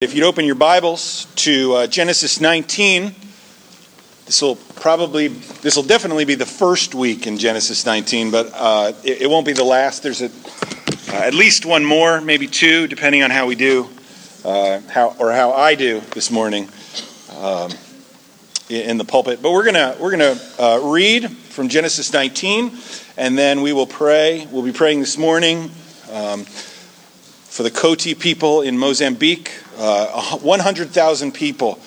If you'd open your Bibles to uh, Genesis 19, this will probably, this will definitely be the first week in Genesis 19, but uh, it, it, won't be the last. There's a, uh, at least one more, maybe two, depending on how we do, uh, how or how I do this morning um, in the pulpit. But we're gonna we're gonna uh, read from Genesis 19, and then we will pray. We'll be praying this morning. Um, for the Koti people in Mozambique, uh, 100,000 people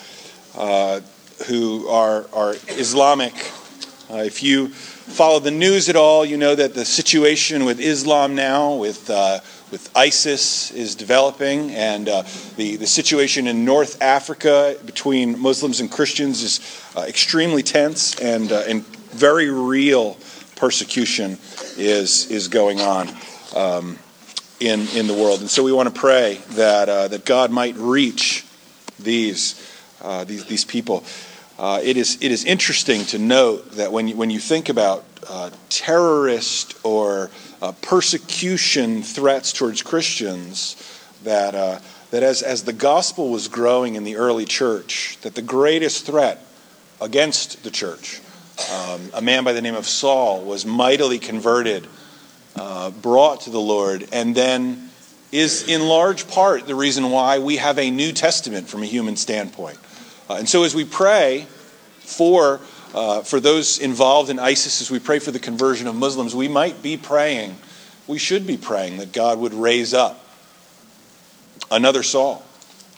uh, who are, are Islamic. Uh, if you follow the news at all, you know that the situation with Islam now, with, uh, with ISIS, is developing, and uh, the, the situation in North Africa between Muslims and Christians is uh, extremely tense, and, and very real persecution is, is going on. Um, in, in the world. And so we want to pray that, uh, that God might reach these, uh, these, these people. Uh, it, is, it is interesting to note that when you, when you think about uh, terrorist or uh, persecution threats towards Christians, that, uh, that as, as the gospel was growing in the early church, that the greatest threat against the church, um, a man by the name of Saul, was mightily converted uh, brought to the Lord, and then is in large part the reason why we have a New Testament from a human standpoint. Uh, and so as we pray for, uh, for those involved in ISIS, as we pray for the conversion of Muslims, we might be praying, we should be praying that God would raise up another Saul,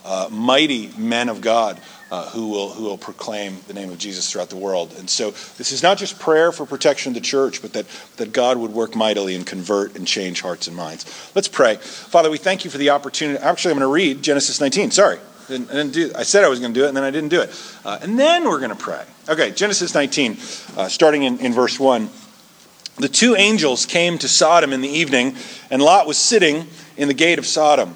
uh, mighty men of God uh, who, will, who will proclaim the name of Jesus throughout the world. And so this is not just prayer for protection of the church, but that, that God would work mightily and convert and change hearts and minds. Let's pray. Father, we thank you for the opportunity. Actually, I'm going to read Genesis 19. Sorry. I didn't, I, didn't do, I said I was going to do it, and then I didn't do it. Uh, and then we're going to pray. Okay, Genesis 19, uh, starting in, in verse 1. The two angels came to Sodom in the evening, and Lot was sitting in the gate of Sodom.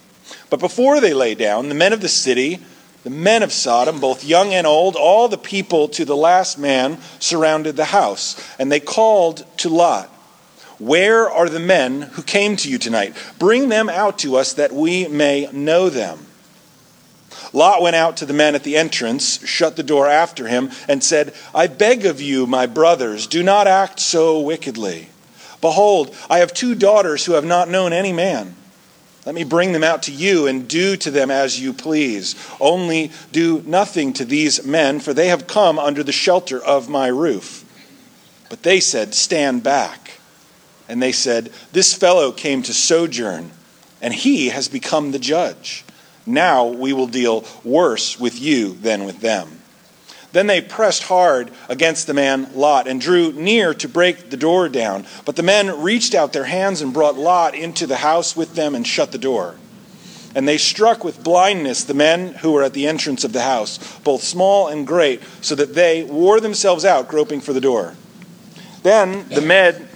But before they lay down, the men of the city, the men of Sodom, both young and old, all the people to the last man surrounded the house. And they called to Lot, Where are the men who came to you tonight? Bring them out to us that we may know them. Lot went out to the men at the entrance, shut the door after him, and said, I beg of you, my brothers, do not act so wickedly. Behold, I have two daughters who have not known any man. Let me bring them out to you and do to them as you please. Only do nothing to these men, for they have come under the shelter of my roof. But they said, Stand back. And they said, This fellow came to sojourn, and he has become the judge. Now we will deal worse with you than with them. Then they pressed hard against the man Lot and drew near to break the door down. But the men reached out their hands and brought Lot into the house with them and shut the door. And they struck with blindness the men who were at the entrance of the house, both small and great, so that they wore themselves out groping for the door. Then the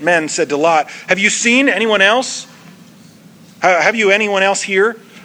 men said to Lot, Have you seen anyone else? Have you anyone else here?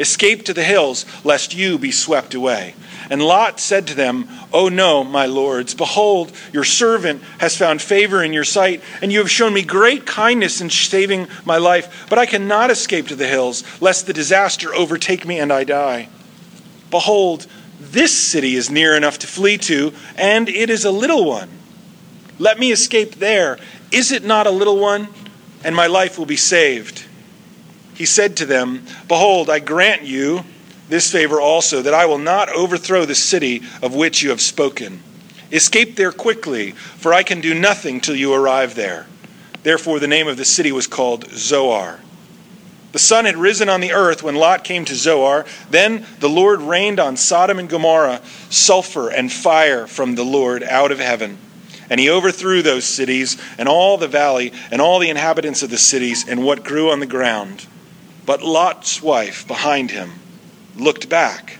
Escape to the hills, lest you be swept away. And Lot said to them, Oh no, my lords, behold, your servant has found favor in your sight, and you have shown me great kindness in saving my life. But I cannot escape to the hills, lest the disaster overtake me and I die. Behold, this city is near enough to flee to, and it is a little one. Let me escape there. Is it not a little one? And my life will be saved. He said to them, Behold, I grant you this favor also, that I will not overthrow the city of which you have spoken. Escape there quickly, for I can do nothing till you arrive there. Therefore, the name of the city was called Zoar. The sun had risen on the earth when Lot came to Zoar. Then the Lord rained on Sodom and Gomorrah sulfur and fire from the Lord out of heaven. And he overthrew those cities and all the valley and all the inhabitants of the cities and what grew on the ground. But Lot's wife behind him looked back,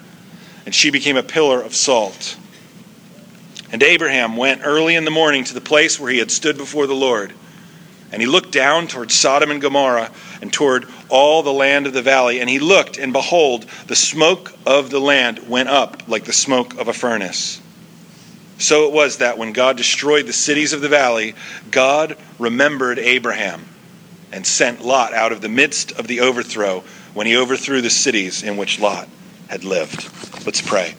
and she became a pillar of salt. And Abraham went early in the morning to the place where he had stood before the Lord. And he looked down toward Sodom and Gomorrah and toward all the land of the valley. And he looked, and behold, the smoke of the land went up like the smoke of a furnace. So it was that when God destroyed the cities of the valley, God remembered Abraham and sent Lot out of the midst of the overthrow when he overthrew the cities in which Lot had lived. Let's pray.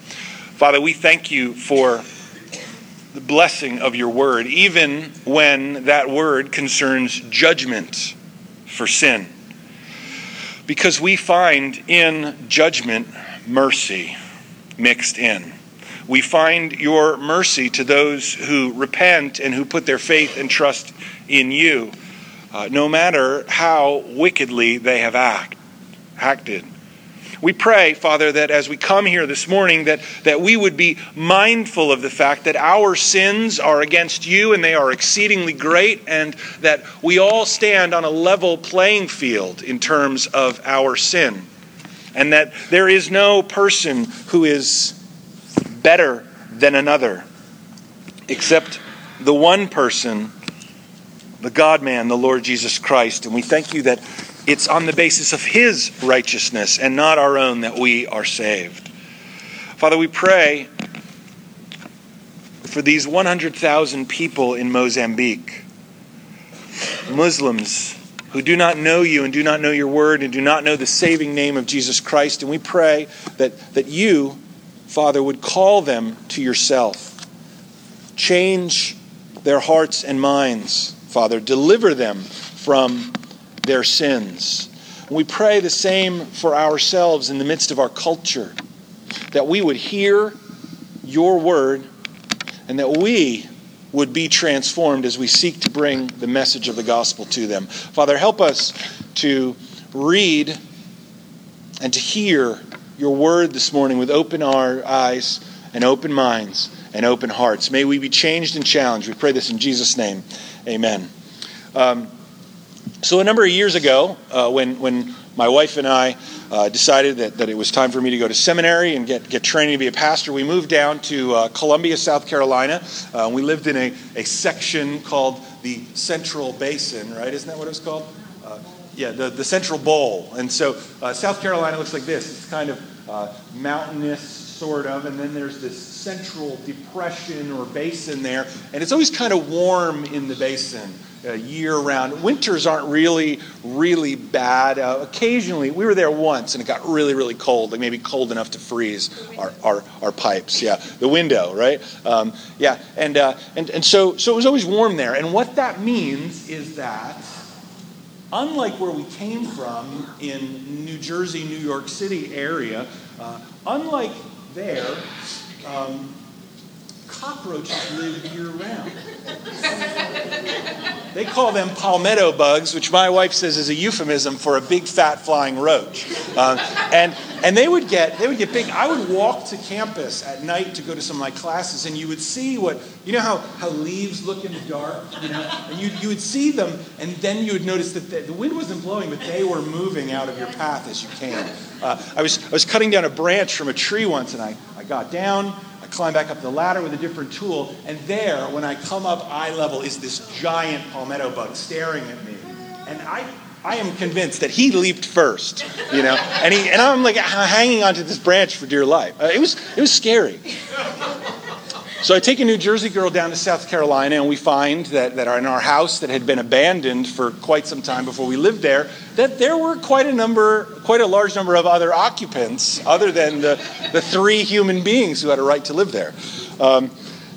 Father, we thank you for the blessing of your word, even when that word concerns judgment for sin. Because we find in judgment mercy mixed in. We find your mercy to those who repent and who put their faith and trust in you, uh, no matter how wickedly they have act, acted. We pray, Father, that as we come here this morning, that, that we would be mindful of the fact that our sins are against you and they are exceedingly great, and that we all stand on a level playing field in terms of our sin. And that there is no person who is better than another, except the one person, the God man, the Lord Jesus Christ. And we thank you that it's on the basis of His righteousness and not our own that we are saved. Father, we pray for these 100,000 people in Mozambique, Muslims who do not know you and do not know your word and do not know the saving name of Jesus Christ. And we pray that, that you, Father, would call them to yourself. Change their hearts and minds, Father. Deliver them from their sins. We pray the same for ourselves in the midst of our culture, that we would hear your word and that we would be transformed as we seek to bring the message of the gospel to them. Father, help us to read and to hear your word this morning with open eyes and open minds and open hearts. May we be changed and challenged. We pray this in Jesus' name. Amen. Um, so, a number of years ago, uh, when, when my wife and I uh, decided that, that it was time for me to go to seminary and get, get training to be a pastor, we moved down to uh, Columbia, South Carolina. Uh, we lived in a, a section called the Central Basin, right? Isn't that what it was called? Uh, yeah, the, the Central Bowl. And so, uh, South Carolina looks like this it's kind of mountainous, sort of, and then there's this central depression or basin there, and it's always kind of warm in the basin uh, year round. Winters aren't really, really bad. Uh, occasionally, we were there once and it got really, really cold, like maybe cold enough to freeze our, our, our pipes. Yeah, the window, right? Um, yeah, and, uh, and, and so, so it was always warm there. And what that means is that, unlike where we came from in New Jersey, New York City area, uh, unlike there, um, cockroaches live year round. They call them palmetto bugs, which my wife says is a euphemism for a big fat flying roach. Um, and and they would get they would get big. I would walk to campus at night to go to some of my classes, and you would see what you know how, how leaves look in the dark, you know, and you you would see them, and then you would notice that the, the wind wasn't blowing, but they were moving out of your path as you came. Uh, I was I was cutting down a branch from a tree once, and I I got down climb back up the ladder with a different tool, and there, when I come up eye level, is this giant palmetto bug staring at me. And I, I am convinced that he leaped first, you know, and he and I'm like hanging onto this branch for dear life. Uh, it was it was scary. So I take a New Jersey girl down to South Carolina, and we find that, that in our house that had been abandoned for quite some time before we lived there, that there were quite a number, quite a large number of other occupants, other than the, the three human beings who had a right to live there. Um,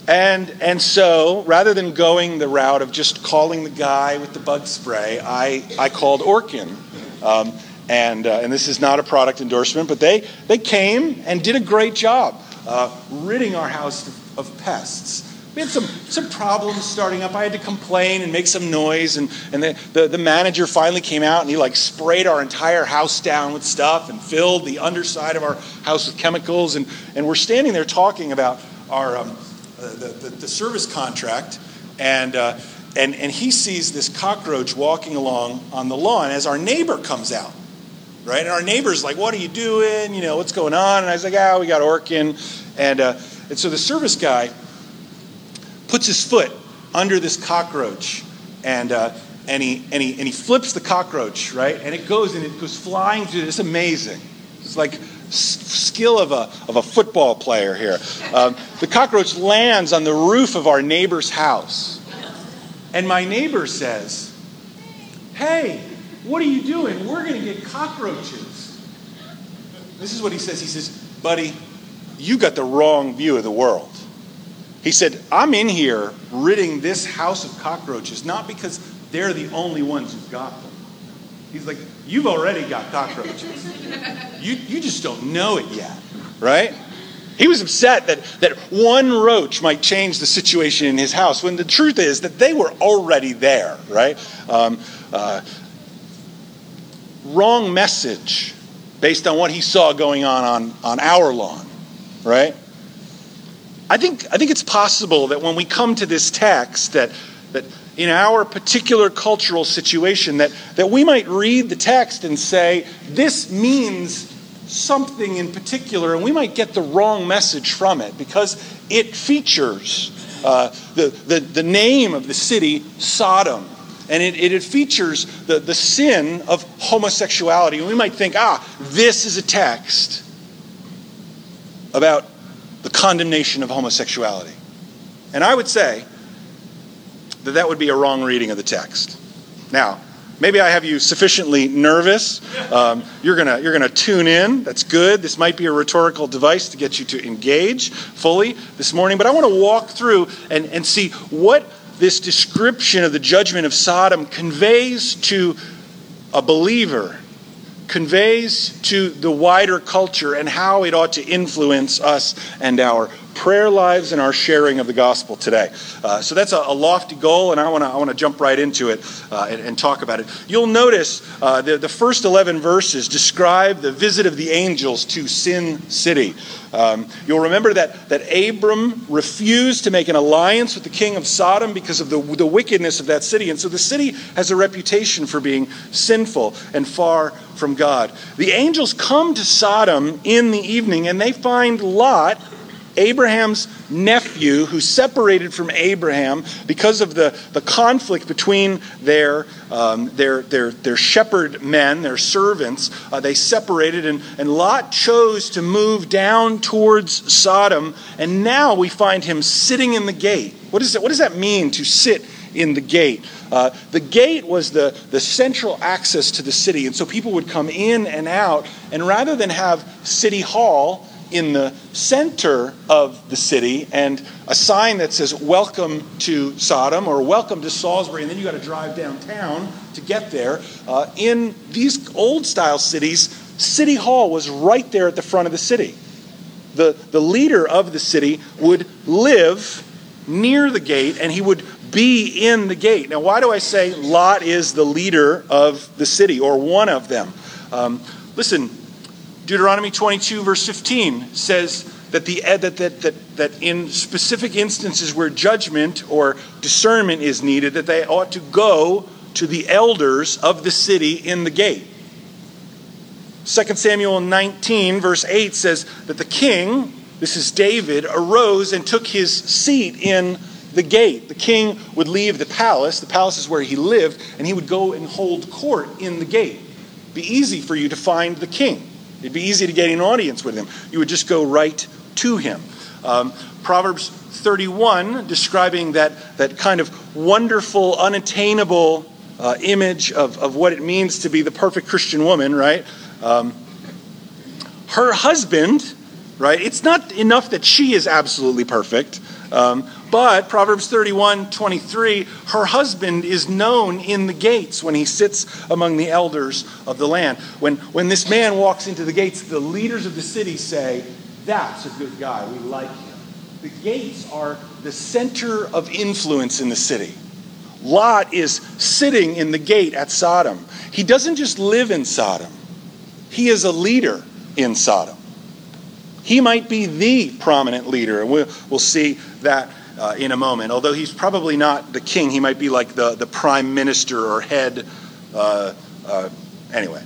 and, and so, rather than going the route of just calling the guy with the bug spray, I, I called Orkin. Um, and, uh, and this is not a product endorsement, but they, they came and did a great job uh, ridding our house of pests. We had some, some problems starting up. I had to complain and make some noise, and, and the, the, the, manager finally came out and he like sprayed our entire house down with stuff and filled the underside of our house with chemicals. And, and we're standing there talking about our, um, the, the, the, service contract, and, uh, and, and he sees this cockroach walking along on the lawn as our neighbor comes out. Right? And our neighbor's like, What are you doing? You know, what's going on? And I was like, Ah, we got Orkin. And, uh, and so the service guy puts his foot under this cockroach and, uh, and, he, and, he, and he flips the cockroach, right? And it goes and it goes flying through. It's amazing. It's like skill of a, of a football player here. Um, the cockroach lands on the roof of our neighbor's house. And my neighbor says, Hey, what are you doing? We're going to get cockroaches. This is what he says. He says, Buddy, you got the wrong view of the world. He said, I'm in here ridding this house of cockroaches, not because they're the only ones who've got them. He's like, You've already got cockroaches. You, you just don't know it yet, right? He was upset that, that one roach might change the situation in his house when the truth is that they were already there, right? Um, uh, wrong message based on what he saw going on on, on our lawn right? I think, I think it's possible that when we come to this text, that, that in our particular cultural situation, that, that we might read the text and say, this means something in particular, and we might get the wrong message from it because it features uh, the, the, the name of the city, Sodom. And it, it, features the, the sin of homosexuality. And we might think, ah, this is a text about the condemnation of homosexuality. And I would say that that would be a wrong reading of the text. Now, maybe I have you sufficiently nervous. Um, you're gonna you're gonna tune in. That's good. This might be a rhetorical device to get you to engage fully this morning. But I want to walk through and, and see what this description of the judgment of Sodom conveys to a believer conveys to the wider culture and how it ought to influence us and our prayer lives and our sharing of the gospel today. Uh, so that's a, a, lofty goal, and I want to I wanna jump right into it uh, and, and, talk about it. You'll notice uh, the, the first 11 verses describe the visit of the angels to Sin City. Um, you'll remember that, that Abram refused to make an alliance with the king of Sodom because of the, the wickedness of that city. And so the city has a reputation for being sinful and far from God. The angels come to Sodom in the evening and they find Lot Abraham's nephew, who separated from Abraham because of the, the conflict between their, um, their, their, their shepherd men, their servants. Uh, they separated, and, and Lot chose to move down towards Sodom, and now we find him sitting in the gate. What, is it, what does that mean to sit in the gate? Uh, the gate was the, the central access to the city, and so people would come in and out, and rather than have City Hall, in the center of the city and a sign that says welcome to sodom or welcome to salisbury and then you got to drive downtown to get there. Uh, in these old style cities city hall was right there at the front of the city. The, the leader of the city would live near the gate and he would be in the gate. Now why do i say lot is the leader of the city or one of them? Um, listen Deuteronomy 22, verse 15 says that, the, eh, that, that, that, that in specific instances where judgment or discernment is needed, that they ought to go to the elders of the city in the gate. 2 Samuel 19, verse 8 says that the king, this is David, arose and took his seat in the gate. The king would leave the palace, the palace is where he lived, and he would go and hold court in the gate. Be easy for you to find the king. It'd be easy to get an audience with him. You would just go right to him. Um, Proverbs 31, describing that, that kind of wonderful, unattainable uh, image of, of what it means to be the perfect Christian woman, right? Um, her husband, right? It's not enough that she is absolutely perfect. Um, but Proverbs 31 23, her husband is known in the gates when he sits among the elders of the land. When, when this man walks into the gates, the leaders of the city say, That's a good guy. We like him. The gates are the center of influence in the city. Lot is sitting in the gate at Sodom. He doesn't just live in Sodom, he is a leader in Sodom. He might be the prominent leader, and we'll, we'll see that uh, in a moment. Although he's probably not the king, he might be like the, the prime minister or head. Uh, uh, anyway,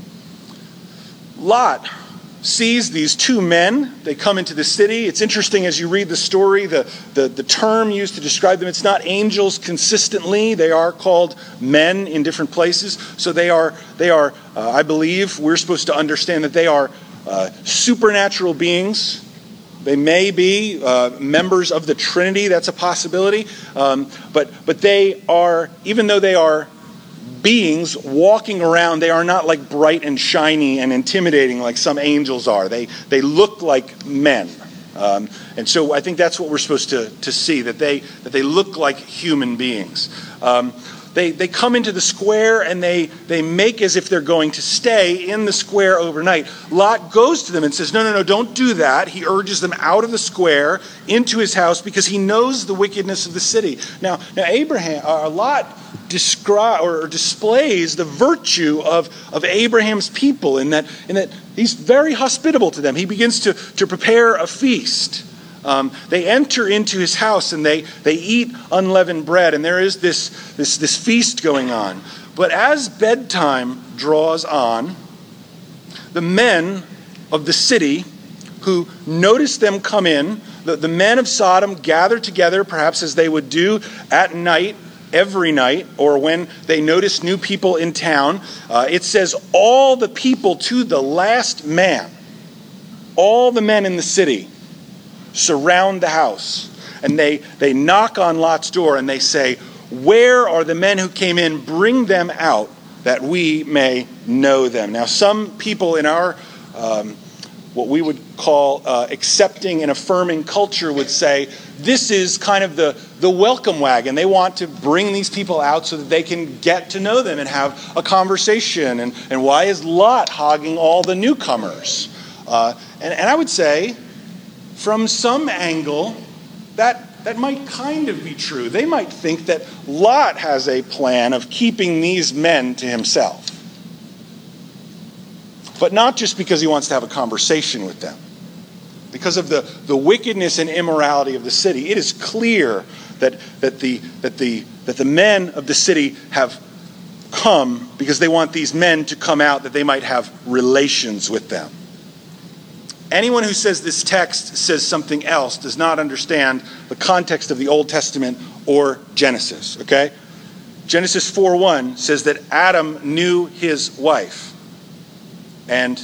Lot sees these two men. They come into the city. It's interesting as you read the story, the, the, the term used to describe them, it's not angels consistently. They are called men in different places. So they are, they are uh, I believe, we're supposed to understand that they are uh, supernatural beings. They may be uh, members of the Trinity, that's a possibility. Um, but, but they are, even though they are beings walking around, they are not like bright and shiny and intimidating like some angels are. They, they look like men. Um, and so I think that's what we're supposed to, to see, that they, that they look like human beings. Um, they, they come into the square and they, they make as if they're going to stay in the square overnight. Lot goes to them and says, No, no, no, don't do that. He urges them out of the square into his house because he knows the wickedness of the city. Now, now Abraham, uh, Lot descri- or displays the virtue of, of Abraham's people in that, in that he's very hospitable to them. He begins to, to prepare a feast. Um, they enter into his house and they, they eat unleavened bread, and there is this, this, this feast going on. But as bedtime draws on, the men of the city who notice them come in, the, the men of Sodom gather together, perhaps as they would do at night, every night, or when they notice new people in town. Uh, it says, All the people to the last man, all the men in the city surround the house and they, they knock on Lot's door and they say, Where are the men who came in? Bring them out that we may know them. Now, some people in our um, what we would call uh, accepting and affirming culture would say this is kind of the, the welcome wagon. They want to bring these people out so that they can get to know them and have a conversation. And, and why is Lot hogging all the newcomers? Uh, and, and I would say from some angle, that, that might kind of be true. They might think that Lot has a plan of keeping these men to himself. But not just because he wants to have a conversation with them. Because of the, the wickedness and immorality of the city, it is clear that, that, the, that, the, that the men of the city have come because they want these men to come out that they might have relations with them. Anyone who says this text says something else does not understand the context of the Old Testament or Genesis, okay? Genesis 4:1 says that Adam knew his wife and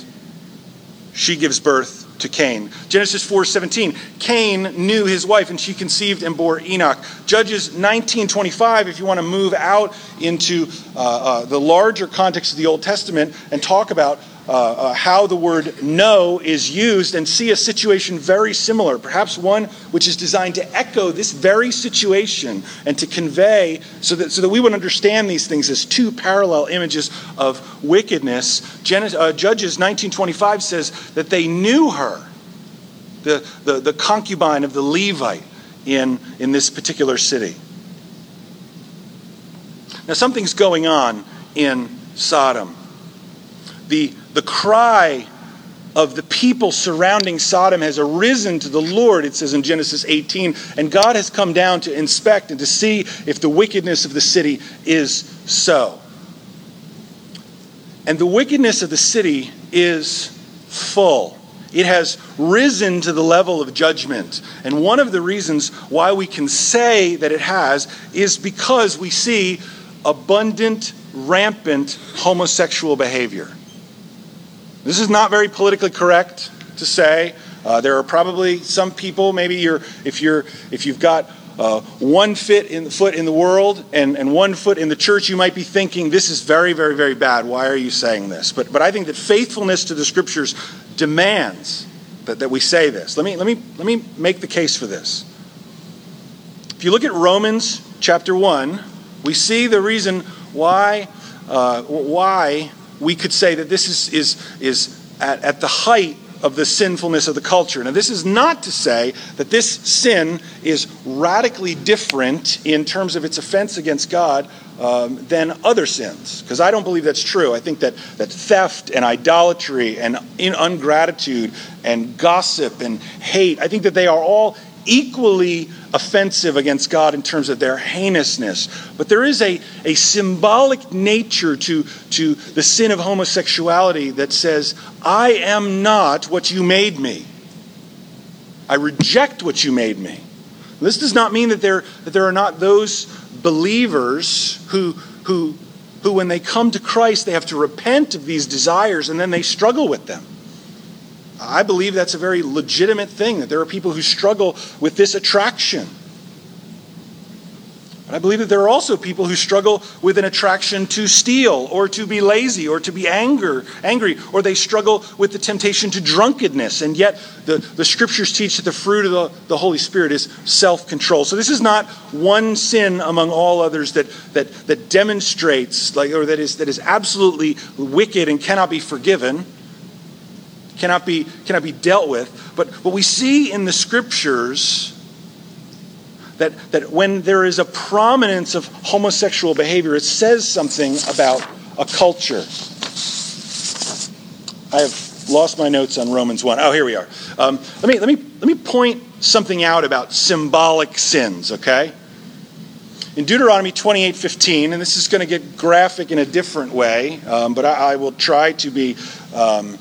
she gives birth to Cain. Genesis 4:17, Cain knew his wife and she conceived and bore Enoch. Judges 19:25 if you want to move out into uh, uh, the larger context of the Old Testament and talk about uh, uh, how the word know is used and see a situation very similar, perhaps one which is designed to echo this very situation and to convey so that, so that we would understand these things as two parallel images of wickedness. Gen- uh, Judges 1925 says that they knew her, the, the, the concubine of the Levite in, in this particular city. Now, something's going on in Sodom. The the cry of the people surrounding Sodom has arisen to the Lord, it says in Genesis 18, and God has come down to inspect and to see if the wickedness of the city is so. And the wickedness of the city is full. it has risen to the level of judgment. And one of the reasons why we can say that it has is because we see abundant, rampant homosexual behavior. This is not very politically correct to say. Uh, there are probably some people, maybe you're, if, you're, if you've got uh, one foot in, the foot in the world and, and one foot in the church, you might be thinking, this is very, very, very bad. Why are you saying this? But, but I think that faithfulness to the scriptures demands that, that we say this. Let me, let, me, let me make the case for this. If you look at Romans chapter 1, we see the reason why, uh, why we could say that this is, is, is at, at the height of the sinfulness of the culture. Now, this is not to say that this sin is radically different in terms of its offense against God um, than other sins, because I don't believe that's true. I think that, that theft and idolatry and in ungratitude and gossip and hate, I think that they are all equally offensive against God in terms of their heinousness. But there is a, a symbolic nature to, to the sin of homosexuality that says, I am not what you made me. I reject what you made me. This does not mean that there, that there are not those believers who, who, who, when they come to Christ, they have to repent of these desires and then they struggle with them. I believe that's a very legitimate thing, that there are people who struggle with this attraction. But I believe that there are also people who struggle with an attraction to steal or to be lazy or to be anger, angry, or they struggle with the temptation to drunkenness. And yet, the, the scriptures teach that the fruit of the, the Holy Spirit is self control. So, this is not one sin among all others that, that, that demonstrates, like, or that is, that is absolutely wicked and cannot be forgiven cannot be, cannot be dealt with. But, but we see in the scriptures that, that when there is a prominence of homosexual behavior, it says something about a culture. I have lost my notes on Romans 1. Oh, here we are. Um, let, me, let, me, let me point something out about symbolic sins, okay? In Deuteronomy 28 15, and this is going to get graphic in a different way, um, but I, I, will try to be. Um,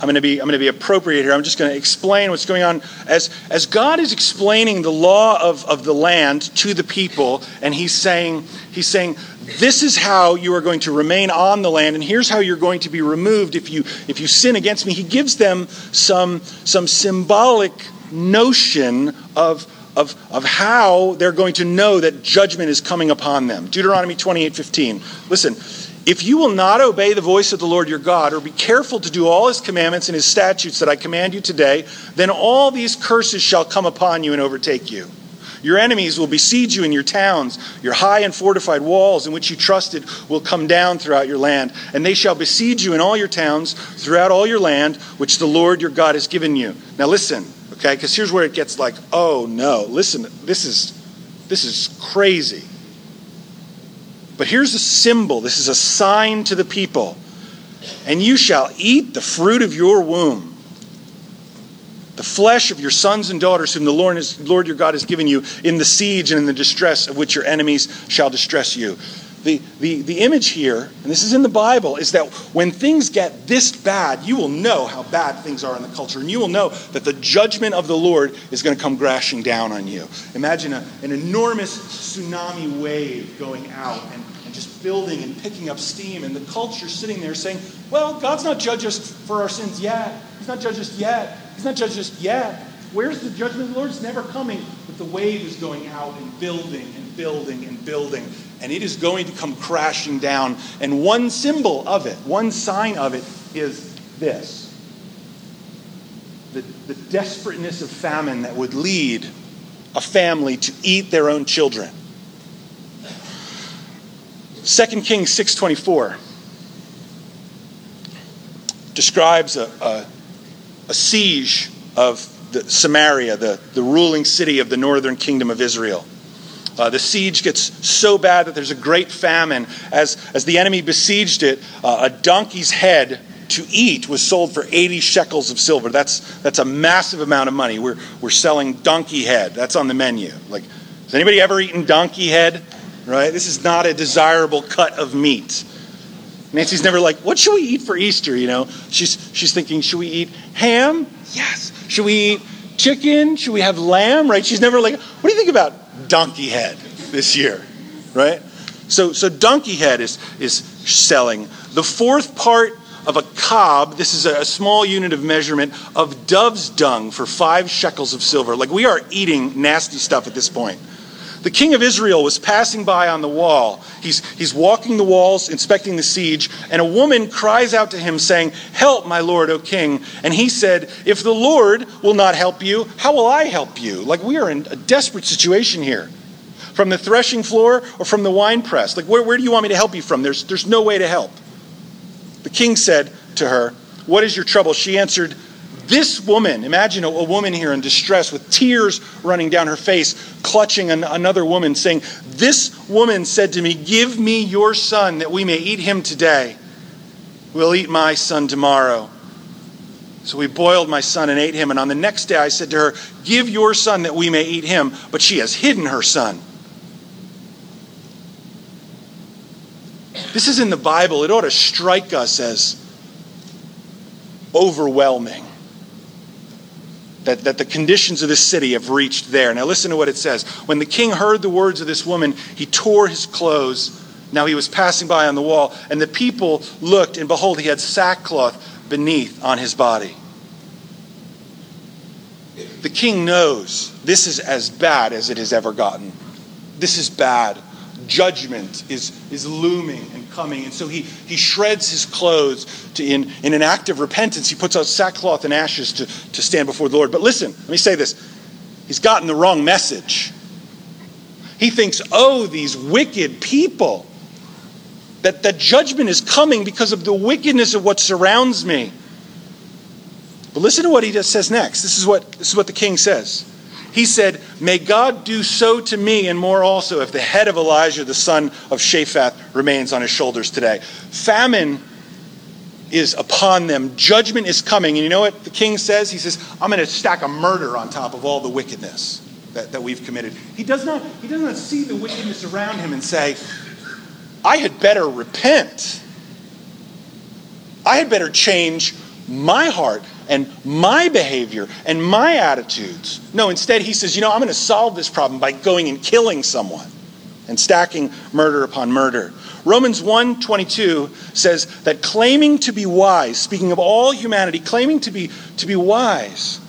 I'm going to be I'm going to be appropriate here. I'm just going to explain what's going on as as God is explaining the law of, of the land to the people, and he's saying he's saying this is how you are going to remain on the land, and here's how you're going to be removed if you if you sin against me. He gives them some some symbolic notion of of, of how they're going to know that judgment is coming upon them. Deuteronomy 28 15. Listen, if you will not obey the voice of the Lord your God, or be careful to do all his commandments and his statutes that I command you today, then all these curses shall come upon you and overtake you. Your enemies will besiege you in your towns. Your high and fortified walls in which you trusted will come down throughout your land. And they shall besiege you in all your towns, throughout all your land, which the Lord your God has given you. Now listen, okay, because here's where it gets like, oh no, listen, this is this is crazy. But here's a symbol this is a sign to the people. And you shall eat the fruit of your womb, the flesh of your sons and daughters, whom the Lord, is, Lord your God has given you, in the siege and in the distress of which your enemies shall distress you. The, the, the image here, and this is in the Bible, is that when things get this bad, you will know how bad things are in the culture, and you will know that the judgment of the Lord is going to come crashing down on you. Imagine a, an enormous tsunami wave going out and and just building and picking up steam, and the culture sitting there saying, Well, God's not judged us for our sins yet. He's not judged us yet. He's not judged us yet. Where's the judgment? Of the Lord's never coming. But the wave is going out and building and building and building, and it is going to come crashing down. And one symbol of it, one sign of it, is this the, the desperateness of famine that would lead a family to eat their own children. 2 Kings 6.24 describes a, a, a siege of the, Samaria, the, the ruling city of the northern kingdom of Israel. Uh, the siege gets so bad that there's a great famine. As, as the enemy besieged it, uh, a donkey's head to eat was sold for 80 shekels of silver. That's, that's a massive amount of money. We're, we're selling donkey head. That's on the menu. Like, has anybody ever eaten donkey head? right? This is not a desirable cut of meat. Nancy's never like, what should we eat for Easter? You know, she's she's thinking, should we eat ham? Yes. Should we eat chicken? Should we have lamb? Right? She's never like, what do you think about donkey head this year? Right? So so donkey head is is selling. The fourth part of a kab, this is a small unit of measurement, of dove's dung for five shekels of silver. Like we are eating nasty stuff at this point. The king of Israel was passing by on the wall. He's, he's walking the walls, inspecting the siege, and a woman cries out to him, saying, Help, my lord, O king. And he said, If the Lord will not help you, how will I help you? Like we are in a desperate situation here. From the threshing floor or from the wine press? Like where, where do you want me to help you from? There's, there's no way to help. The king said to her, What is your trouble? She answered, this woman, imagine a, a, woman here in distress with tears running down her face, clutching an, another woman, saying, This woman said to me, Give me your son that we may eat him today. We'll eat my son tomorrow. So we boiled my son and ate him. And on the next day I said to her, Give your son that we may eat him. But she has hidden her son. This is in the Bible. It ought to strike us as overwhelming that, that the conditions of this city have reached there. Now, listen to what it says. When the king heard the words of this woman, he tore his clothes. Now he was passing by on the wall, and the people looked, and behold, he had sackcloth beneath on his body. The king knows this is as bad as it has ever gotten. This is bad. Judgment is, is looming and coming. And so he, he shreds his clothes to, in, in an act of repentance. He puts out sackcloth and ashes to, to stand before the Lord. But listen, let me say this. He's gotten the wrong message. He thinks, oh, these wicked people, that, that judgment is coming because of the wickedness of what surrounds me. But listen to what he says next. This is what, this is what the king says. He said, May God do so to me and more also if the head of Elisha, the son of Shaphat, remains on his shoulders today. Famine is upon them, judgment is coming. And you know what the king says? He says, I'm going to stack a murder on top of all the wickedness that, that we've committed. He does, not, he does not see the wickedness around him and say, I had better repent. I had better change my heart and my behavior and my attitudes. No, instead, he says, you know, I'm going to solve this problem by going and killing someone and stacking murder upon murder. Romans 1:22 says that claiming to be wise, speaking of all humanity, claiming to be to be wise.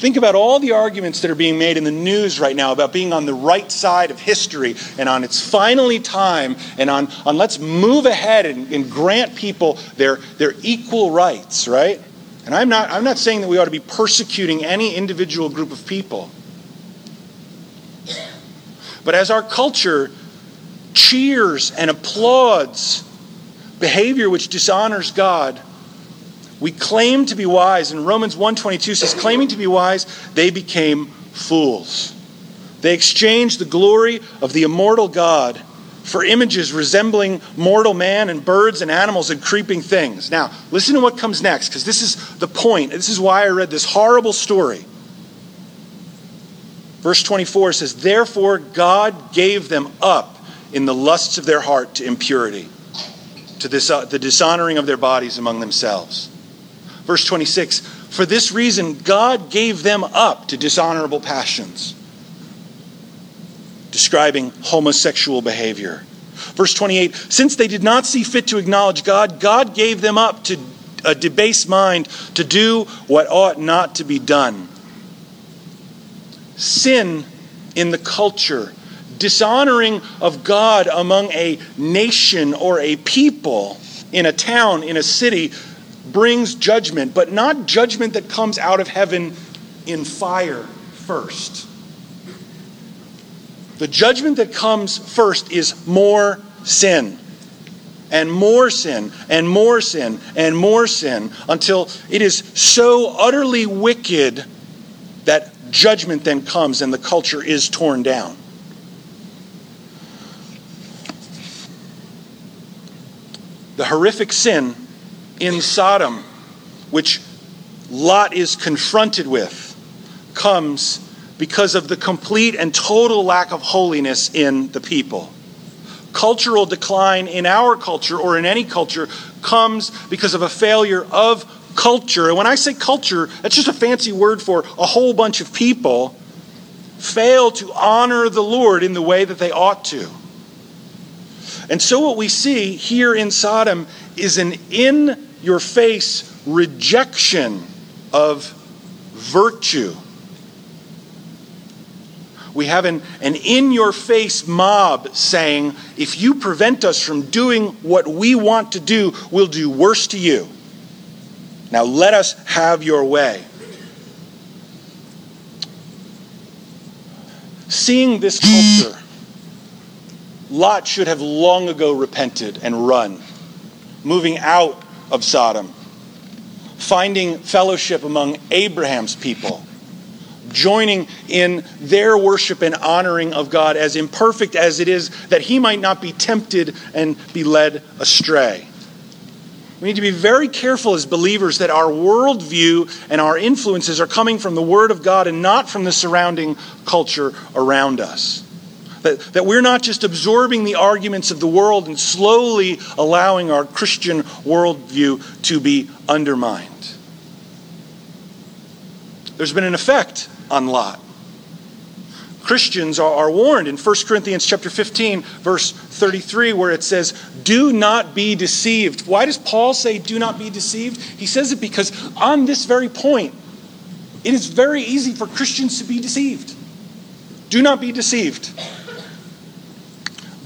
Think about all the arguments that are being made in the news right now about being on the right side of history and on it's finally time and on, on let's move ahead and, and grant people their, their equal rights, right? And I'm not, I'm not saying that we ought to be persecuting any individual group of people. But as our culture cheers and applauds behavior which dishonors God, we claim to be wise. And Romans 1.22 says, claiming to be wise, they became fools. They exchanged the glory of the immortal God for images resembling mortal man and birds and animals and creeping things. Now, listen to what comes next, because this is the point. This is why I read this horrible story. Verse 24 says, Therefore God gave them up in the lusts of their heart to impurity, to this, uh, the dishonoring of their bodies among themselves. Verse 26 For this reason God gave them up to dishonorable passions describing homosexual behavior. Verse 28 Since they did not see fit to acknowledge God, God gave them up to a debased mind to do what ought not to be done. Sin in the culture, dishonoring of God among a nation or a people in a town, in a city, brings judgment, but not judgment that comes out of heaven in fire first. The judgment that comes first is more sin. And more sin, and more sin, and more sin, until it is so utterly wicked that judgment then comes and the culture is torn down. The horrific sin in Sodom, which Lot is confronted with, comes because of the complete and total lack of holiness in the people. cultural decline in our culture or in any culture comes because of a failure of culture. And when I say culture, that's just a fancy word for a whole bunch of people fail to honor the Lord in the way that they ought to. And so, what we see here in Sodom is an in your face rejection of virtue. We have an, an in your face mob saying, if you prevent us from doing what we want to do, we'll do worse to you. Now let us have your way. Seeing this culture, Lot should have long ago repented and run, moving out of Sodom, finding fellowship among Abraham's people, joining in their worship and honoring of God, as imperfect as it is, that he might not be tempted and be led astray. We need to be very careful as believers that our worldview and our influences are coming from the Word of God and not from the surrounding culture around us. That, that we're not just absorbing the arguments of the world and slowly allowing our Christian worldview to be undermined. There's been an effect on Lot. Christians are, warned in 1 Corinthians chapter 15, verse 33, where it says, Do not be deceived. Why does Paul say, Do not be deceived? He says it because on this very point, it is very easy for Christians to be deceived. Do not be deceived.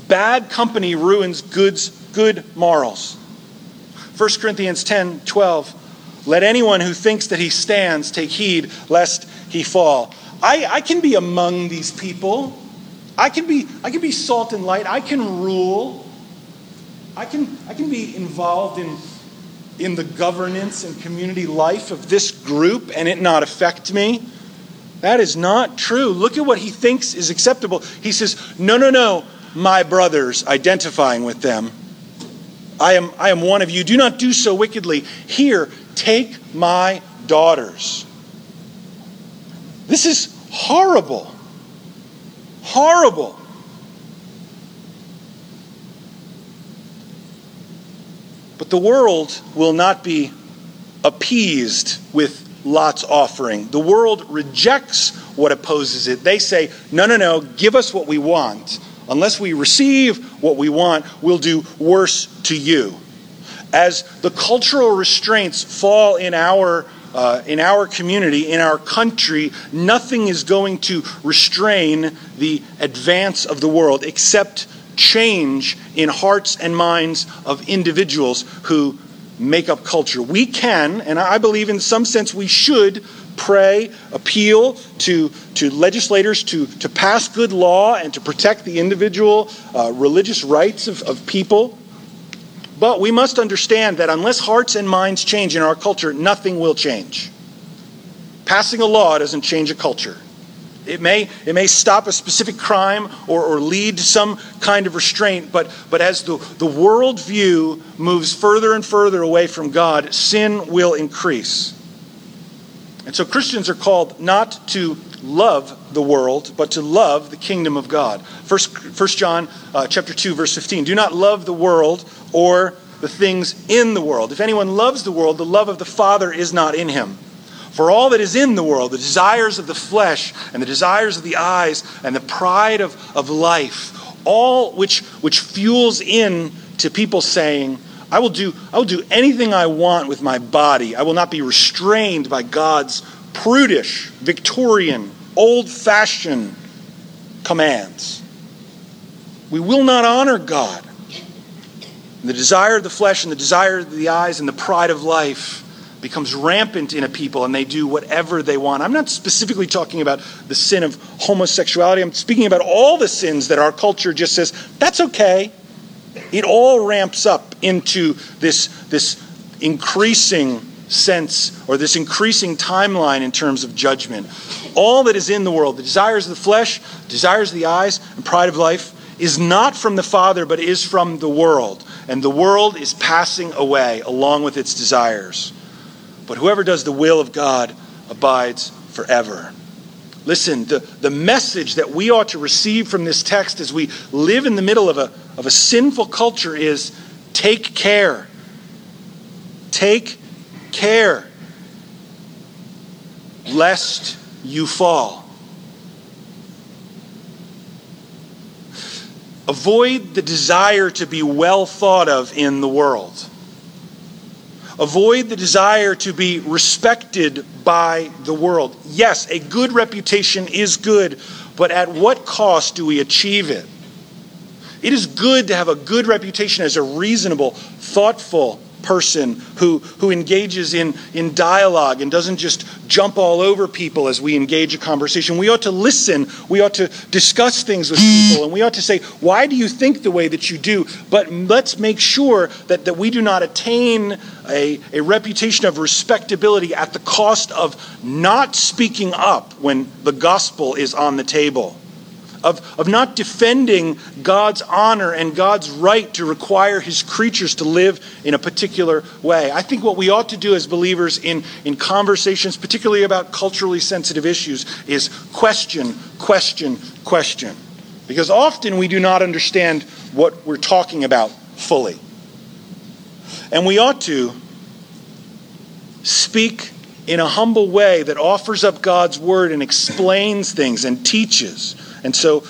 Bad company ruins goods, good morals. 1 Corinthians 10 12. Let anyone who thinks that he stands take heed lest he fall. I, I can be among these people. I can be, I can be salt and light. I can rule. I can, I can be involved in, in the governance and community life of this group and it not affect me. That is not true. Look at what he thinks is acceptable. He says, No, no, no, my brothers, identifying with them. I am, I am one of you. Do not do so wickedly. Here, take my daughters. This is horrible. Horrible. But the world will not be appeased with Lot's offering. The world rejects what opposes it. They say, no, no, no, give us what we want. Unless we receive what we want, we'll do worse to you. As the cultural restraints fall in our uh, in our community, in our country, nothing is going to restrain the advance of the world except change in hearts and minds of individuals who make up culture. We can, and I believe in some sense we should, pray, appeal to, to legislators to, to pass good law and to protect the individual uh, religious rights of, of people. But we must understand that unless hearts and minds change in our culture, nothing will change. Passing a law doesn't change a culture. It may, it may stop a specific crime or, or lead to some kind of restraint, but, but as the, the worldview moves further and further away from God, sin will increase. And so Christians are called not to love the world, but to love the kingdom of God. First, First John uh, chapter 2, verse 15. Do not love the world or the things in the world. If anyone loves the world, the love of the Father is not in him. For all that is in the world, the desires of the flesh and the desires of the eyes and the pride of, of life, all which, which fuels in to people saying, I will, do, I will do anything I want with my body. I will not be restrained by God's prudish, Victorian, old fashioned commands. We will not honor God. The desire of the flesh and the desire of the eyes and the pride of life becomes rampant in a people and they do whatever they want. I'm not specifically talking about the sin of homosexuality. I'm speaking about all the sins that our culture just says, that's okay. It all ramps up into this, this increasing sense or this increasing timeline in terms of judgment. All that is in the world, the desires of the flesh, desires of the eyes, and pride of life, is not from the Father, but is from the world. And the world is passing away along with its desires. But whoever does the will of God abides forever. Listen, the, the message that we ought to receive from this text as we live in the middle of a, of a sinful culture is take care. Take care lest you fall. Avoid the desire to be well thought of in the world. Avoid the desire to be respected by the world. Yes, a good reputation is good, but at what cost do we achieve it? It is good to have a good reputation as a reasonable, thoughtful, person who, who engages in, in dialogue and doesn't just jump all over people as we engage a conversation. We ought to listen. We ought to discuss things with people. And we ought to say, why do you think the way that you do? But let's make sure that, that we do not attain a, a reputation of respectability at the cost of not speaking up when the gospel is on the table of, of not defending God's honor and God's right to require his creatures to live in a particular way. I think what we ought to do as believers in, in conversations, particularly about culturally sensitive issues, is question, question, question. Because often we do not understand what we're talking about fully. And we ought to speak in a humble way that offers up God's word and explains things and teaches and so,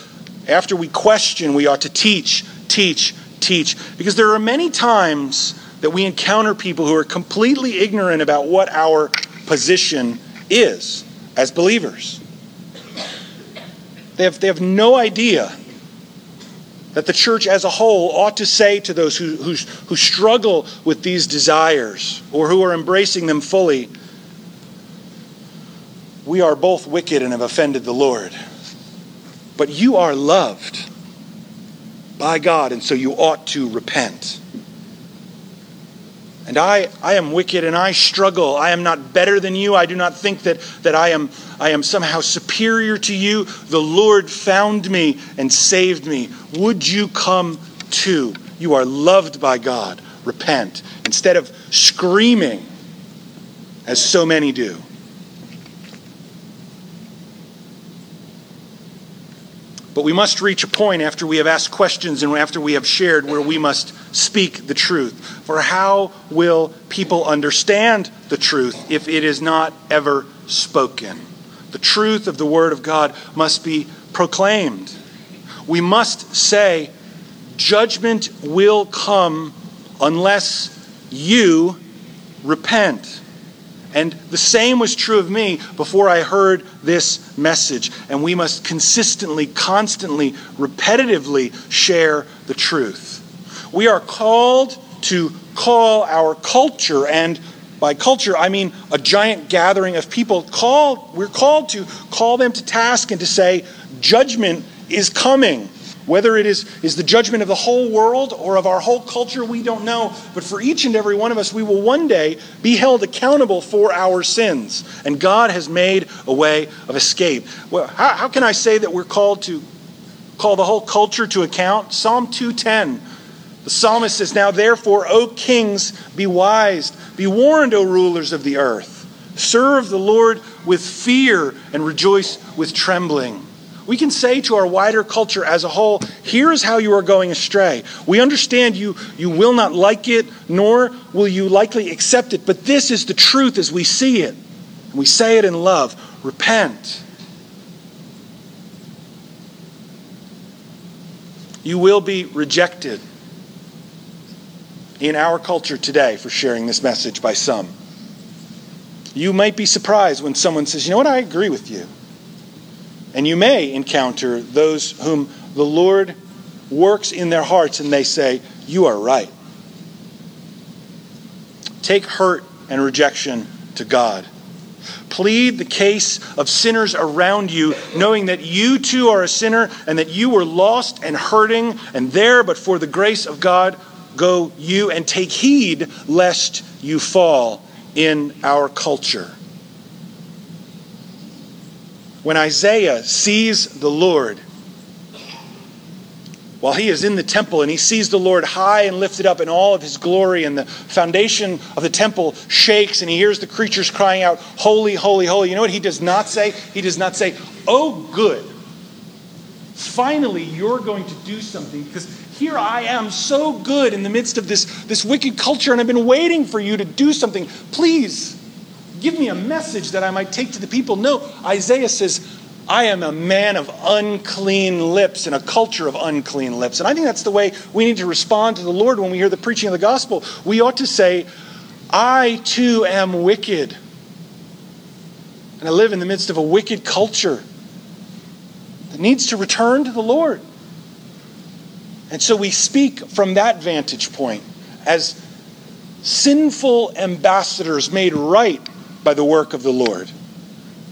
after we question, we ought to teach, teach, teach. Because there are many times that we encounter people who are completely ignorant about what our position is as believers. They have, they have no idea that the church as a whole ought to say to those who, who, who struggle with these desires or who are embracing them fully, we are both wicked and have offended the Lord. But you are loved by God, and so you ought to repent. And I, I am wicked and I struggle. I am not better than you. I do not think that, that I, am, I am somehow superior to you. The Lord found me and saved me. Would you come too? You are loved by God. Repent. Instead of screaming, as so many do. But we must reach a point after we have asked questions and after we have shared where we must speak the truth. For how will people understand the truth if it is not ever spoken? The truth of the Word of God must be proclaimed. We must say, Judgment will come unless you repent. And the same was true of me before I heard this message. And we must consistently, constantly, repetitively share the truth. We are called to call our culture, and by culture, I mean a giant gathering of people. Call, we're called to call them to task and to say, judgment is coming. Whether it is, is the judgment of the whole world or of our whole culture, we don't know. But for each and every one of us, we will one day be held accountable for our sins. And God has made a way of escape. Well, how, how can I say that we're called to call the whole culture to account? Psalm 210. The psalmist says, Now therefore, O kings, be wise, be warned, O rulers of the earth. Serve the Lord with fear and rejoice with trembling. We can say to our wider culture as a whole, here is how you are going astray. We understand you, you will not like it, nor will you likely accept it, but this is the truth as we see it. And we say it in love. Repent. You will be rejected in our culture today for sharing this message by some. You might be surprised when someone says, You know what, I agree with you. And you may encounter those whom the Lord works in their hearts and they say, You are right. Take hurt and rejection to God. Plead the case of sinners around you, knowing that you too are a sinner and that you were lost and hurting, and there, but for the grace of God, go you and take heed lest you fall in our culture. When Isaiah sees the Lord, while he is in the temple and he sees the Lord high and lifted up in all of his glory, and the foundation of the temple shakes, and he hears the creatures crying out, Holy, holy, holy. You know what he does not say? He does not say, Oh, good. Finally, you're going to do something because here I am so good in the midst of this, this wicked culture, and I've been waiting for you to do something. Please give me a message that I might take to the people. No, Isaiah says, I am a man of unclean lips and a culture of unclean lips. And I think that's the way we need to respond to the Lord when we hear the preaching of the gospel. We ought to say, I too am wicked. And I live in the midst of a wicked culture that needs to return to the Lord. And so we speak from that vantage point as sinful ambassadors made right by the work of the Lord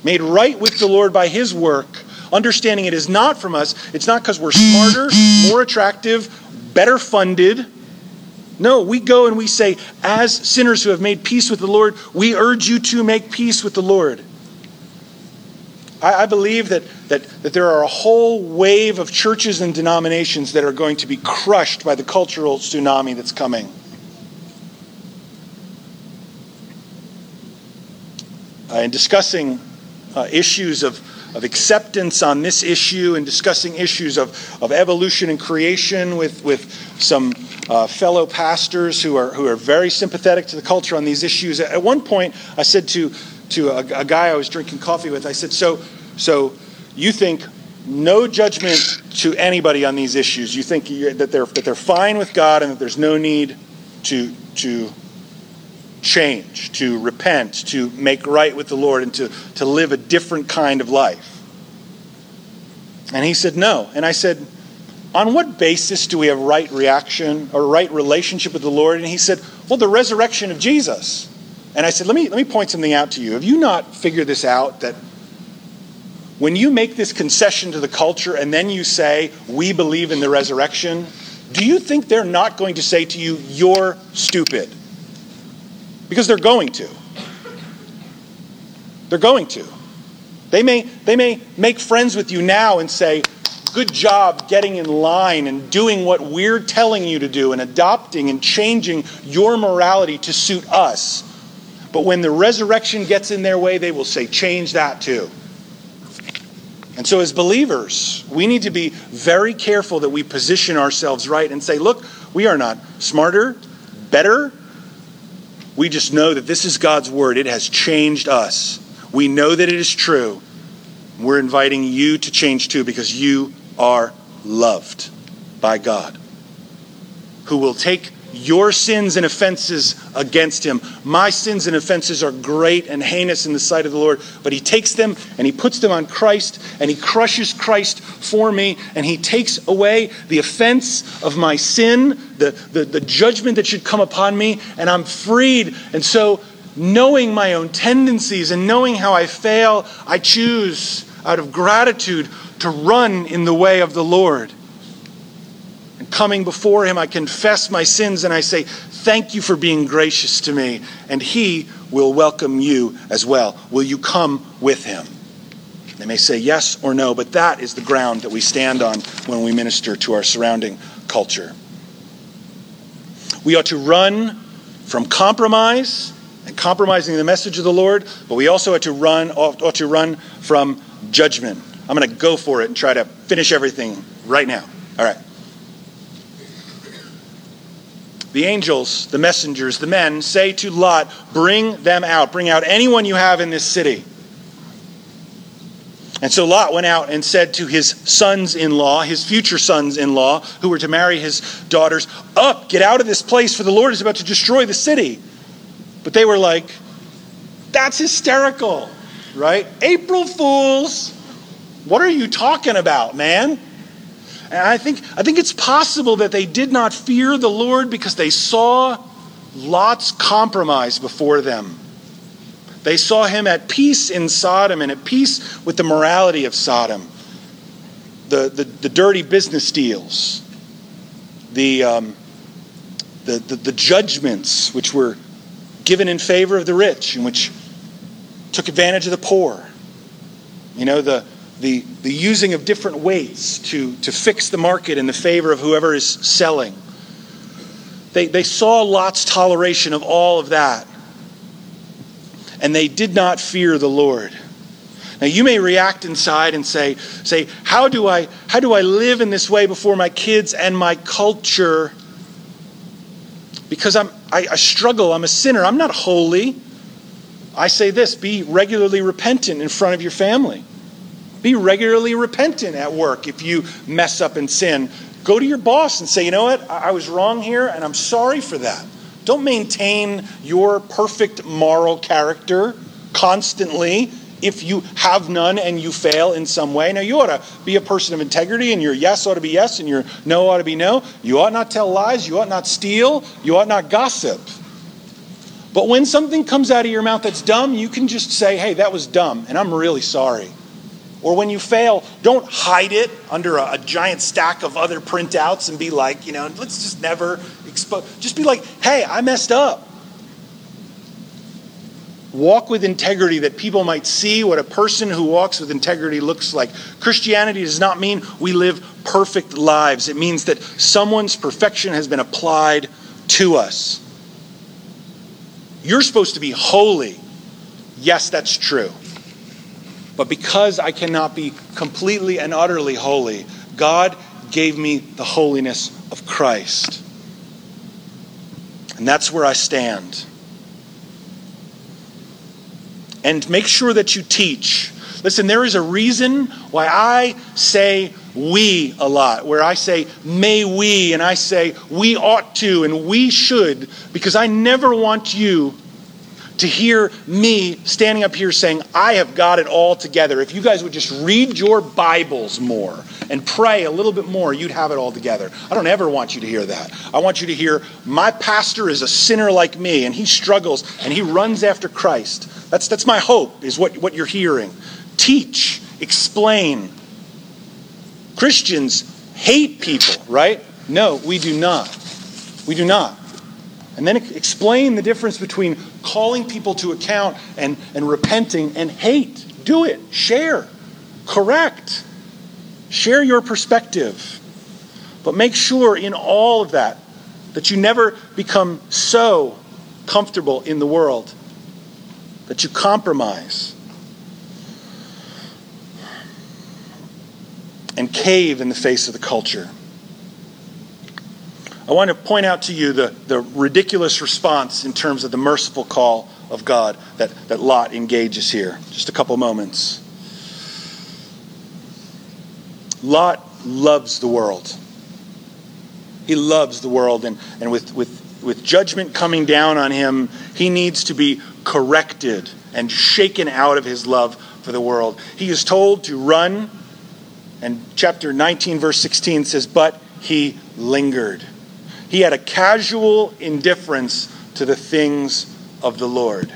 made right with the Lord by His work, understanding it is not from us. It's not because we're smarter, more attractive, better funded. No, we go and we say, as sinners who have made peace with the Lord, we urge you to make peace with the Lord. I, I believe that, that, that there are a whole wave of churches and denominations that are going to be crushed by the cultural tsunami that's coming. Uh, in discussing uh, issues of, of acceptance on this issue and discussing issues of, of evolution and creation with, with some uh, fellow pastors who are, who are very sympathetic to the culture on these issues. At one point, I said to, to a, a guy I was drinking coffee with, I said, So, so you think no judgment to anybody on these issues? You think that they're, that they're fine with God and that there's no need to, to change, to repent, to make right with the Lord, and to, to live a different kind of life? And he said, No. And I said, On what basis do we have right reaction or right relationship with the Lord? And he said, Well, the resurrection of Jesus. And I said, Let me, let me point something out to you. Have you not figured this out that when you make this concession to the culture and then you say, We believe in the resurrection, do you think they're not going to say to you, You're stupid? Because they're going to. They're going to. They may, they may make friends with you now and say, Good job getting in line and doing what we're telling you to do and adopting and changing your morality to suit us. But when the resurrection gets in their way, they will say, Change that too. And so, as believers, we need to be very careful that we position ourselves right and say, Look, we are not smarter, better, we just know that this is God's word. It has changed us. We know that it is true. We're inviting you to change too because you are loved by God, who will take your sins and offenses against him. My sins and offenses are great and heinous in the sight of the Lord, but he takes them and he puts them on Christ and he crushes Christ for me and he takes away the offense of my sin, the, the, the judgment that should come upon me, and I'm freed. And so, knowing my own tendencies and knowing how I fail, I choose out of gratitude to run in the way of the Lord coming before Him, I confess my sins and I say, Thank you for being gracious to me. And He will welcome you as well. Will you come with Him? They may say yes or no, but that is the ground that we stand on when we minister to our surrounding culture. We ought to run from compromise and compromising the message of the Lord, but we also ought to run ought to run from judgment. I'm going to go for it and try to finish everything right now. All right. The angels, the messengers, the men say to Lot, Bring them out. Bring out anyone you have in this city. And so Lot went out and said to his sons in law, his future sons in law, who were to marry his daughters, Up, get out of this place, for the Lord is about to destroy the city. But they were like, That's hysterical, right? April Fools. What are you talking about, man? And I think, I think it's possible that they did not fear the Lord because they saw Lot's compromise before them. They saw him at peace in Sodom and at peace with the morality of Sodom, the, the, the dirty business deals, the, um, the, the, the judgments which were given in favor of the rich and which took advantage of the poor. You know, the, the, the using of different weights to, to fix the market in the favor of whoever is selling. They, they saw Lot's toleration of all of that, and they did not fear the Lord. Now you may react inside and say, say, how do I how do I live in this way before my kids and my culture? Because I'm I, I struggle, I'm a sinner, I'm not holy. I say this be regularly repentant in front of your family. Be regularly repentant at work if you mess up and sin. Go to your boss and say, you know what, I was wrong here and I'm sorry for that. Don't maintain your perfect moral character constantly if you have none and you fail in some way. Now, you ought to be a person of integrity, and your yes ought to be yes, and your no ought to be no. You ought not tell lies. You ought not steal. You ought not gossip. But when something comes out of your mouth that's dumb, you can just say, hey, that was dumb, and I'm really sorry. Or when you fail, don't hide it under a, a, giant stack of other printouts and be like, you know, let's just never expose. Just be like, hey, I messed up. Walk with integrity that people might see what a person who walks with integrity looks like. Christianity does not mean we live perfect lives, it means that someone's perfection has been applied to us. You're supposed to be holy. Yes, that's true. But because I cannot be completely and utterly holy, God gave me the holiness of Christ. And that's where I stand. And make sure that you teach. Listen, there is a reason why I say we a lot, where I say may we, and I say we ought to, and we should, because I never want you to hear me standing up here saying, I have got it all together. If you guys would just read your Bibles more and pray a little bit more, you'd have it all together. I don't ever want you to hear that. I want you to hear, my pastor is a sinner like me, and he struggles and he runs after Christ. That's, that's my hope, is what, what you're hearing. Teach, explain. Christians hate people, right? No, we do not. We do not. And then explain the difference between calling people to account and, and repenting and hate. Do it. Share. Correct. Share your perspective. But make sure in all of that that you never become so comfortable in the world that you compromise and cave in the face of the culture. I want to point out to you the, the ridiculous response in terms of the merciful call of God that, that Lot engages here. Just a couple moments. Lot loves the world. He loves the world, and, and with, with, with judgment coming down on him, he needs to be corrected and shaken out of his love for the world. He is told to run, and chapter 19, verse 16 says, But he lingered. He had a casual indifference to the things of the Lord.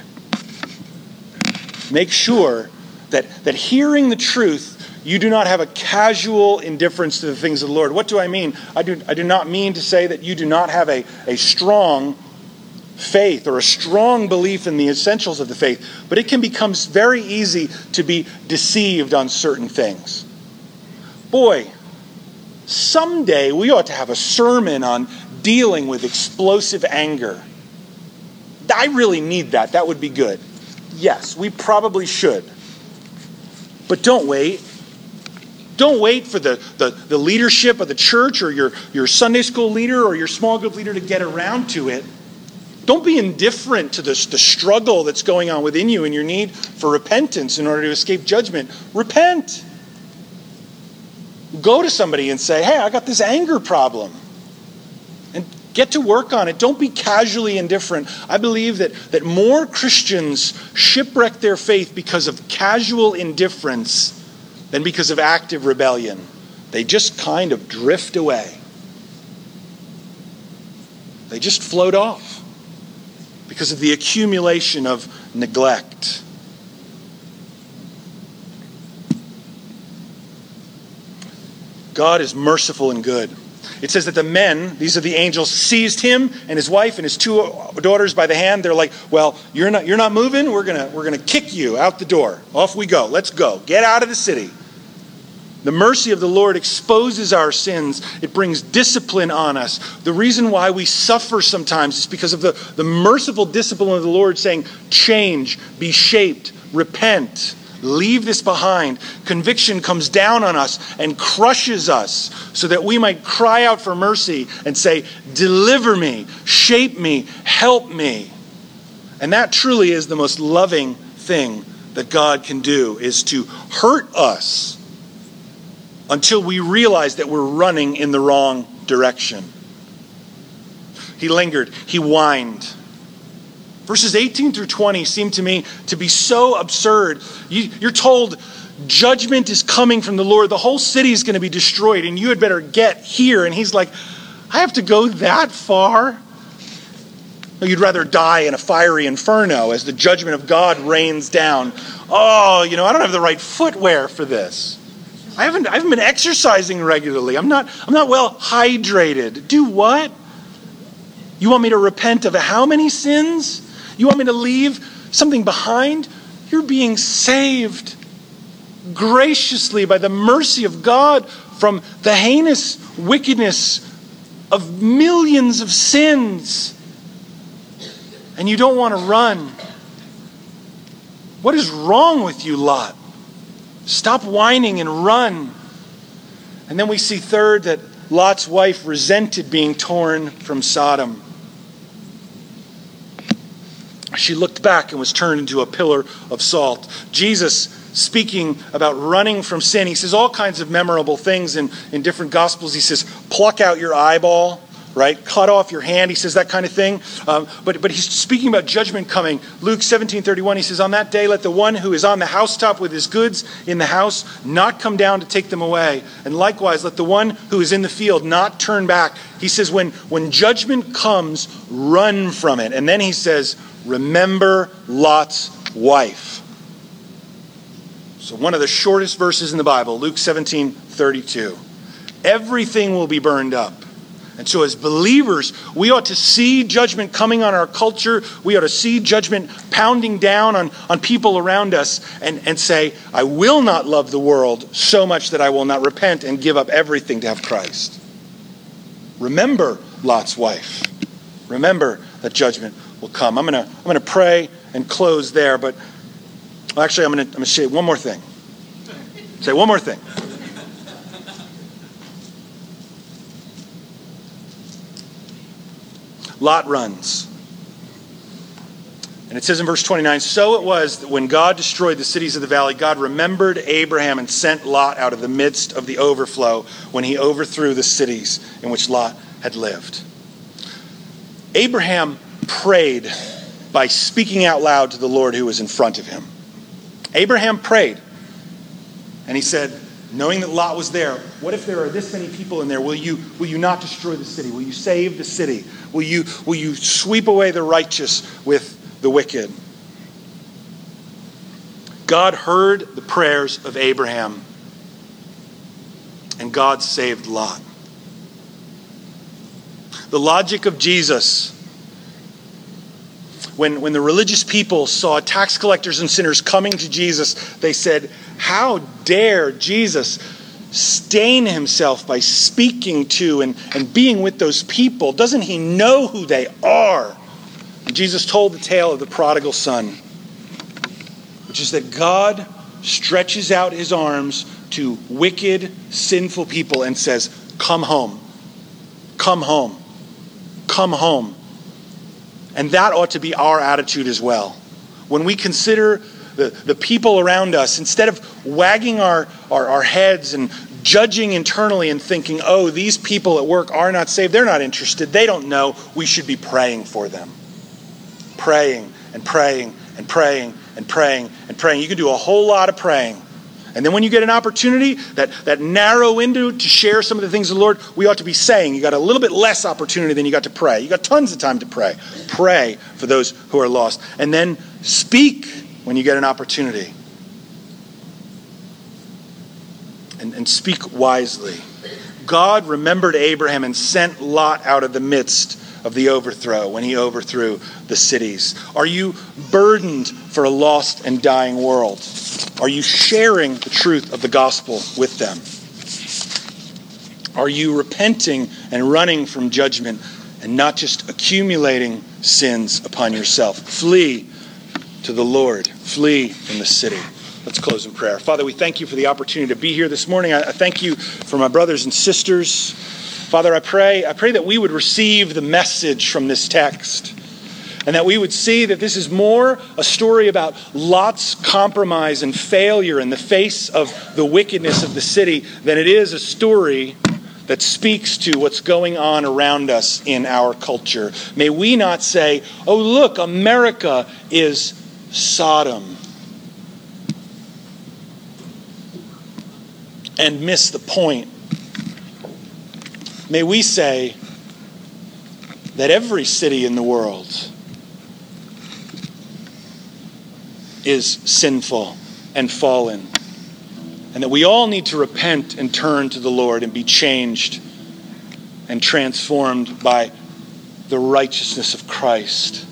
Make sure that, that hearing the truth, you do not have a casual indifference to the things of the Lord. What do I mean? I do, I do not mean to say that you do not have a, a strong faith or a strong belief in the essentials of the faith, but it can become very easy to be deceived on certain things. Boy, someday we ought to have a sermon on dealing with explosive anger. I really need that. That would be good. Yes, we probably should. But don't wait. Don't wait for the, the, the, leadership of the church or your, your Sunday school leader or your small group leader to get around to it. Don't be indifferent to this, the struggle that's going on within you and your need for repentance in order to escape judgment. Repent. Go to somebody and say, hey, I got this anger problem. Get to work on it. Don't be casually indifferent. I believe that, that more Christians shipwreck their faith because of casual indifference than because of active rebellion. They just kind of drift away, they just float off because of the accumulation of neglect. God is merciful and good. It says that the men, these are the angels, seized him and his wife and his two daughters by the hand. They're like, "Well, you're not you're not moving. We're gonna we're gonna kick you out the door. Off we go. Let's go. Get out of the city." The mercy of the Lord exposes our sins, it brings discipline on us. The reason why we suffer sometimes is because of the, the merciful discipline of the Lord saying, Change, be shaped, repent. Leave this behind. Conviction comes down on us and crushes us so that we might cry out for mercy and say, Deliver me, shape me, help me. And that truly is the most loving thing that God can do is to hurt us until we realize that we're running in the wrong direction. He lingered, he whined. Verses 18 through 20 seem to me to be so absurd. You, are told judgment is coming from the Lord, the whole city is going to be destroyed, and you had better get here. And he's like, I have to go that far? You'd rather die in a fiery inferno as the judgment of God rains down. Oh, you know, I don't have the right footwear for this. I haven't, I haven't been exercising regularly. I'm not, I'm not well hydrated. Do what? You want me to repent of how many sins? You want me to leave something behind? You're being saved graciously by the mercy of God from the heinous wickedness of millions of sins. And you don't want to run. What is wrong with you, Lot? Stop whining and run. And then we see, third, that Lot's wife resented being torn from Sodom. She looked back and was turned into a pillar of salt. Jesus, speaking about running from sin, he says all kinds of memorable things in, in different gospels. He says, pluck out your eyeball, right? Cut off your hand. He says that kind of thing. Um, but, but he's speaking about judgment coming. Luke 17 31, he says, On that day, let the one who is on the housetop with his goods in the house not come down to take them away. And likewise, let the one who is in the field not turn back. He says, When, when judgment comes, run from it. And then he says, Remember Lot's wife. So, one of the shortest verses in the Bible, Luke 17 32. Everything will be burned up. And so, as believers, we ought to see judgment coming on our culture. We ought to see judgment pounding down on, on people around us and, and say, I will not love the world so much that I will not repent and give up everything to have Christ. Remember Lot's wife. Remember that judgment will come. I'm going to I'm going to pray and close there, but well, actually, I'm going to, I'm going to say one more thing. Say one more thing. Lot runs. And it says in verse 29 So it was that when God destroyed the cities of the valley, God remembered Abraham and sent Lot out of the midst of the overflow when he overthrew the cities in which Lot had lived. Abraham prayed by speaking out loud to the Lord who was in front of him. Abraham prayed, and he said, knowing that Lot was there, what if there are this many people in there? Will you, will you not destroy the city? Will you save the city? Will you, will you sweep away the righteous with the wicked? God heard the prayers of Abraham, and God saved Lot. The logic of Jesus when, when the religious people saw tax collectors and sinners coming to Jesus, they said, How dare Jesus stain himself by speaking to and, and being with those people? Doesn't he know who they are? And Jesus told the tale of the prodigal son, which is that God stretches out his arms to wicked, sinful people and says, Come home. Come home. Come home. And that ought to be our attitude as well. When we consider the, the people around us, instead of wagging our, our, our heads and judging internally and thinking, oh, these people at work are not saved, they're not interested, they don't know, we should be praying for them. Praying and praying and praying and praying and praying. You can do a whole lot of praying and then when you get an opportunity, that, that narrow window to share some of the things of the Lord, we ought to be saying. You got a little bit less opportunity than you got to pray. You got tons of time to pray. Pray for those who are lost. And then speak when you get an opportunity. And, and speak wisely. God remembered Abraham and sent Lot out of the midst of the overthrow when he overthrew the cities? Are you burdened for a lost and dying world? Are you sharing the truth of the gospel with them? Are you repenting and running from judgment and not just accumulating sins upon yourself? Flee to the Lord, flee from the city. Let's close in prayer. Father, we thank you for the opportunity to be here this morning. I thank you for my brothers and sisters. Father, I pray, I pray that we would receive the message from this text and that we would see that this is more a story about Lot's compromise and failure in the face of the wickedness of the city than it is a story that speaks to what's going on around us in our culture. May we not say, oh, look, America is Sodom, and miss the point. May we say that every city in the world is sinful and fallen and that we all need to repent and turn to the Lord and be changed and transformed by the righteousness of Christ.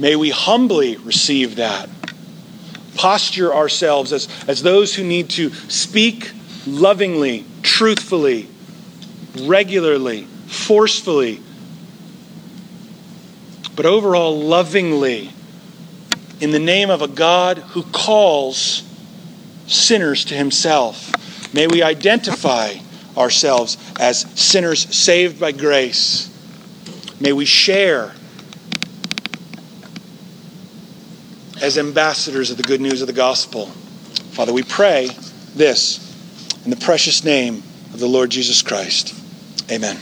May we humbly receive that. Posture ourselves as, as those who need to speak lovingly, truthfully, regularly, forcefully, but overall lovingly in the name of a God who calls sinners to himself. May we identify ourselves as sinners saved by grace. May we share as ambassadors of the good news of the gospel. Father, we pray this in the precious name of the Lord Jesus Christ. Amen.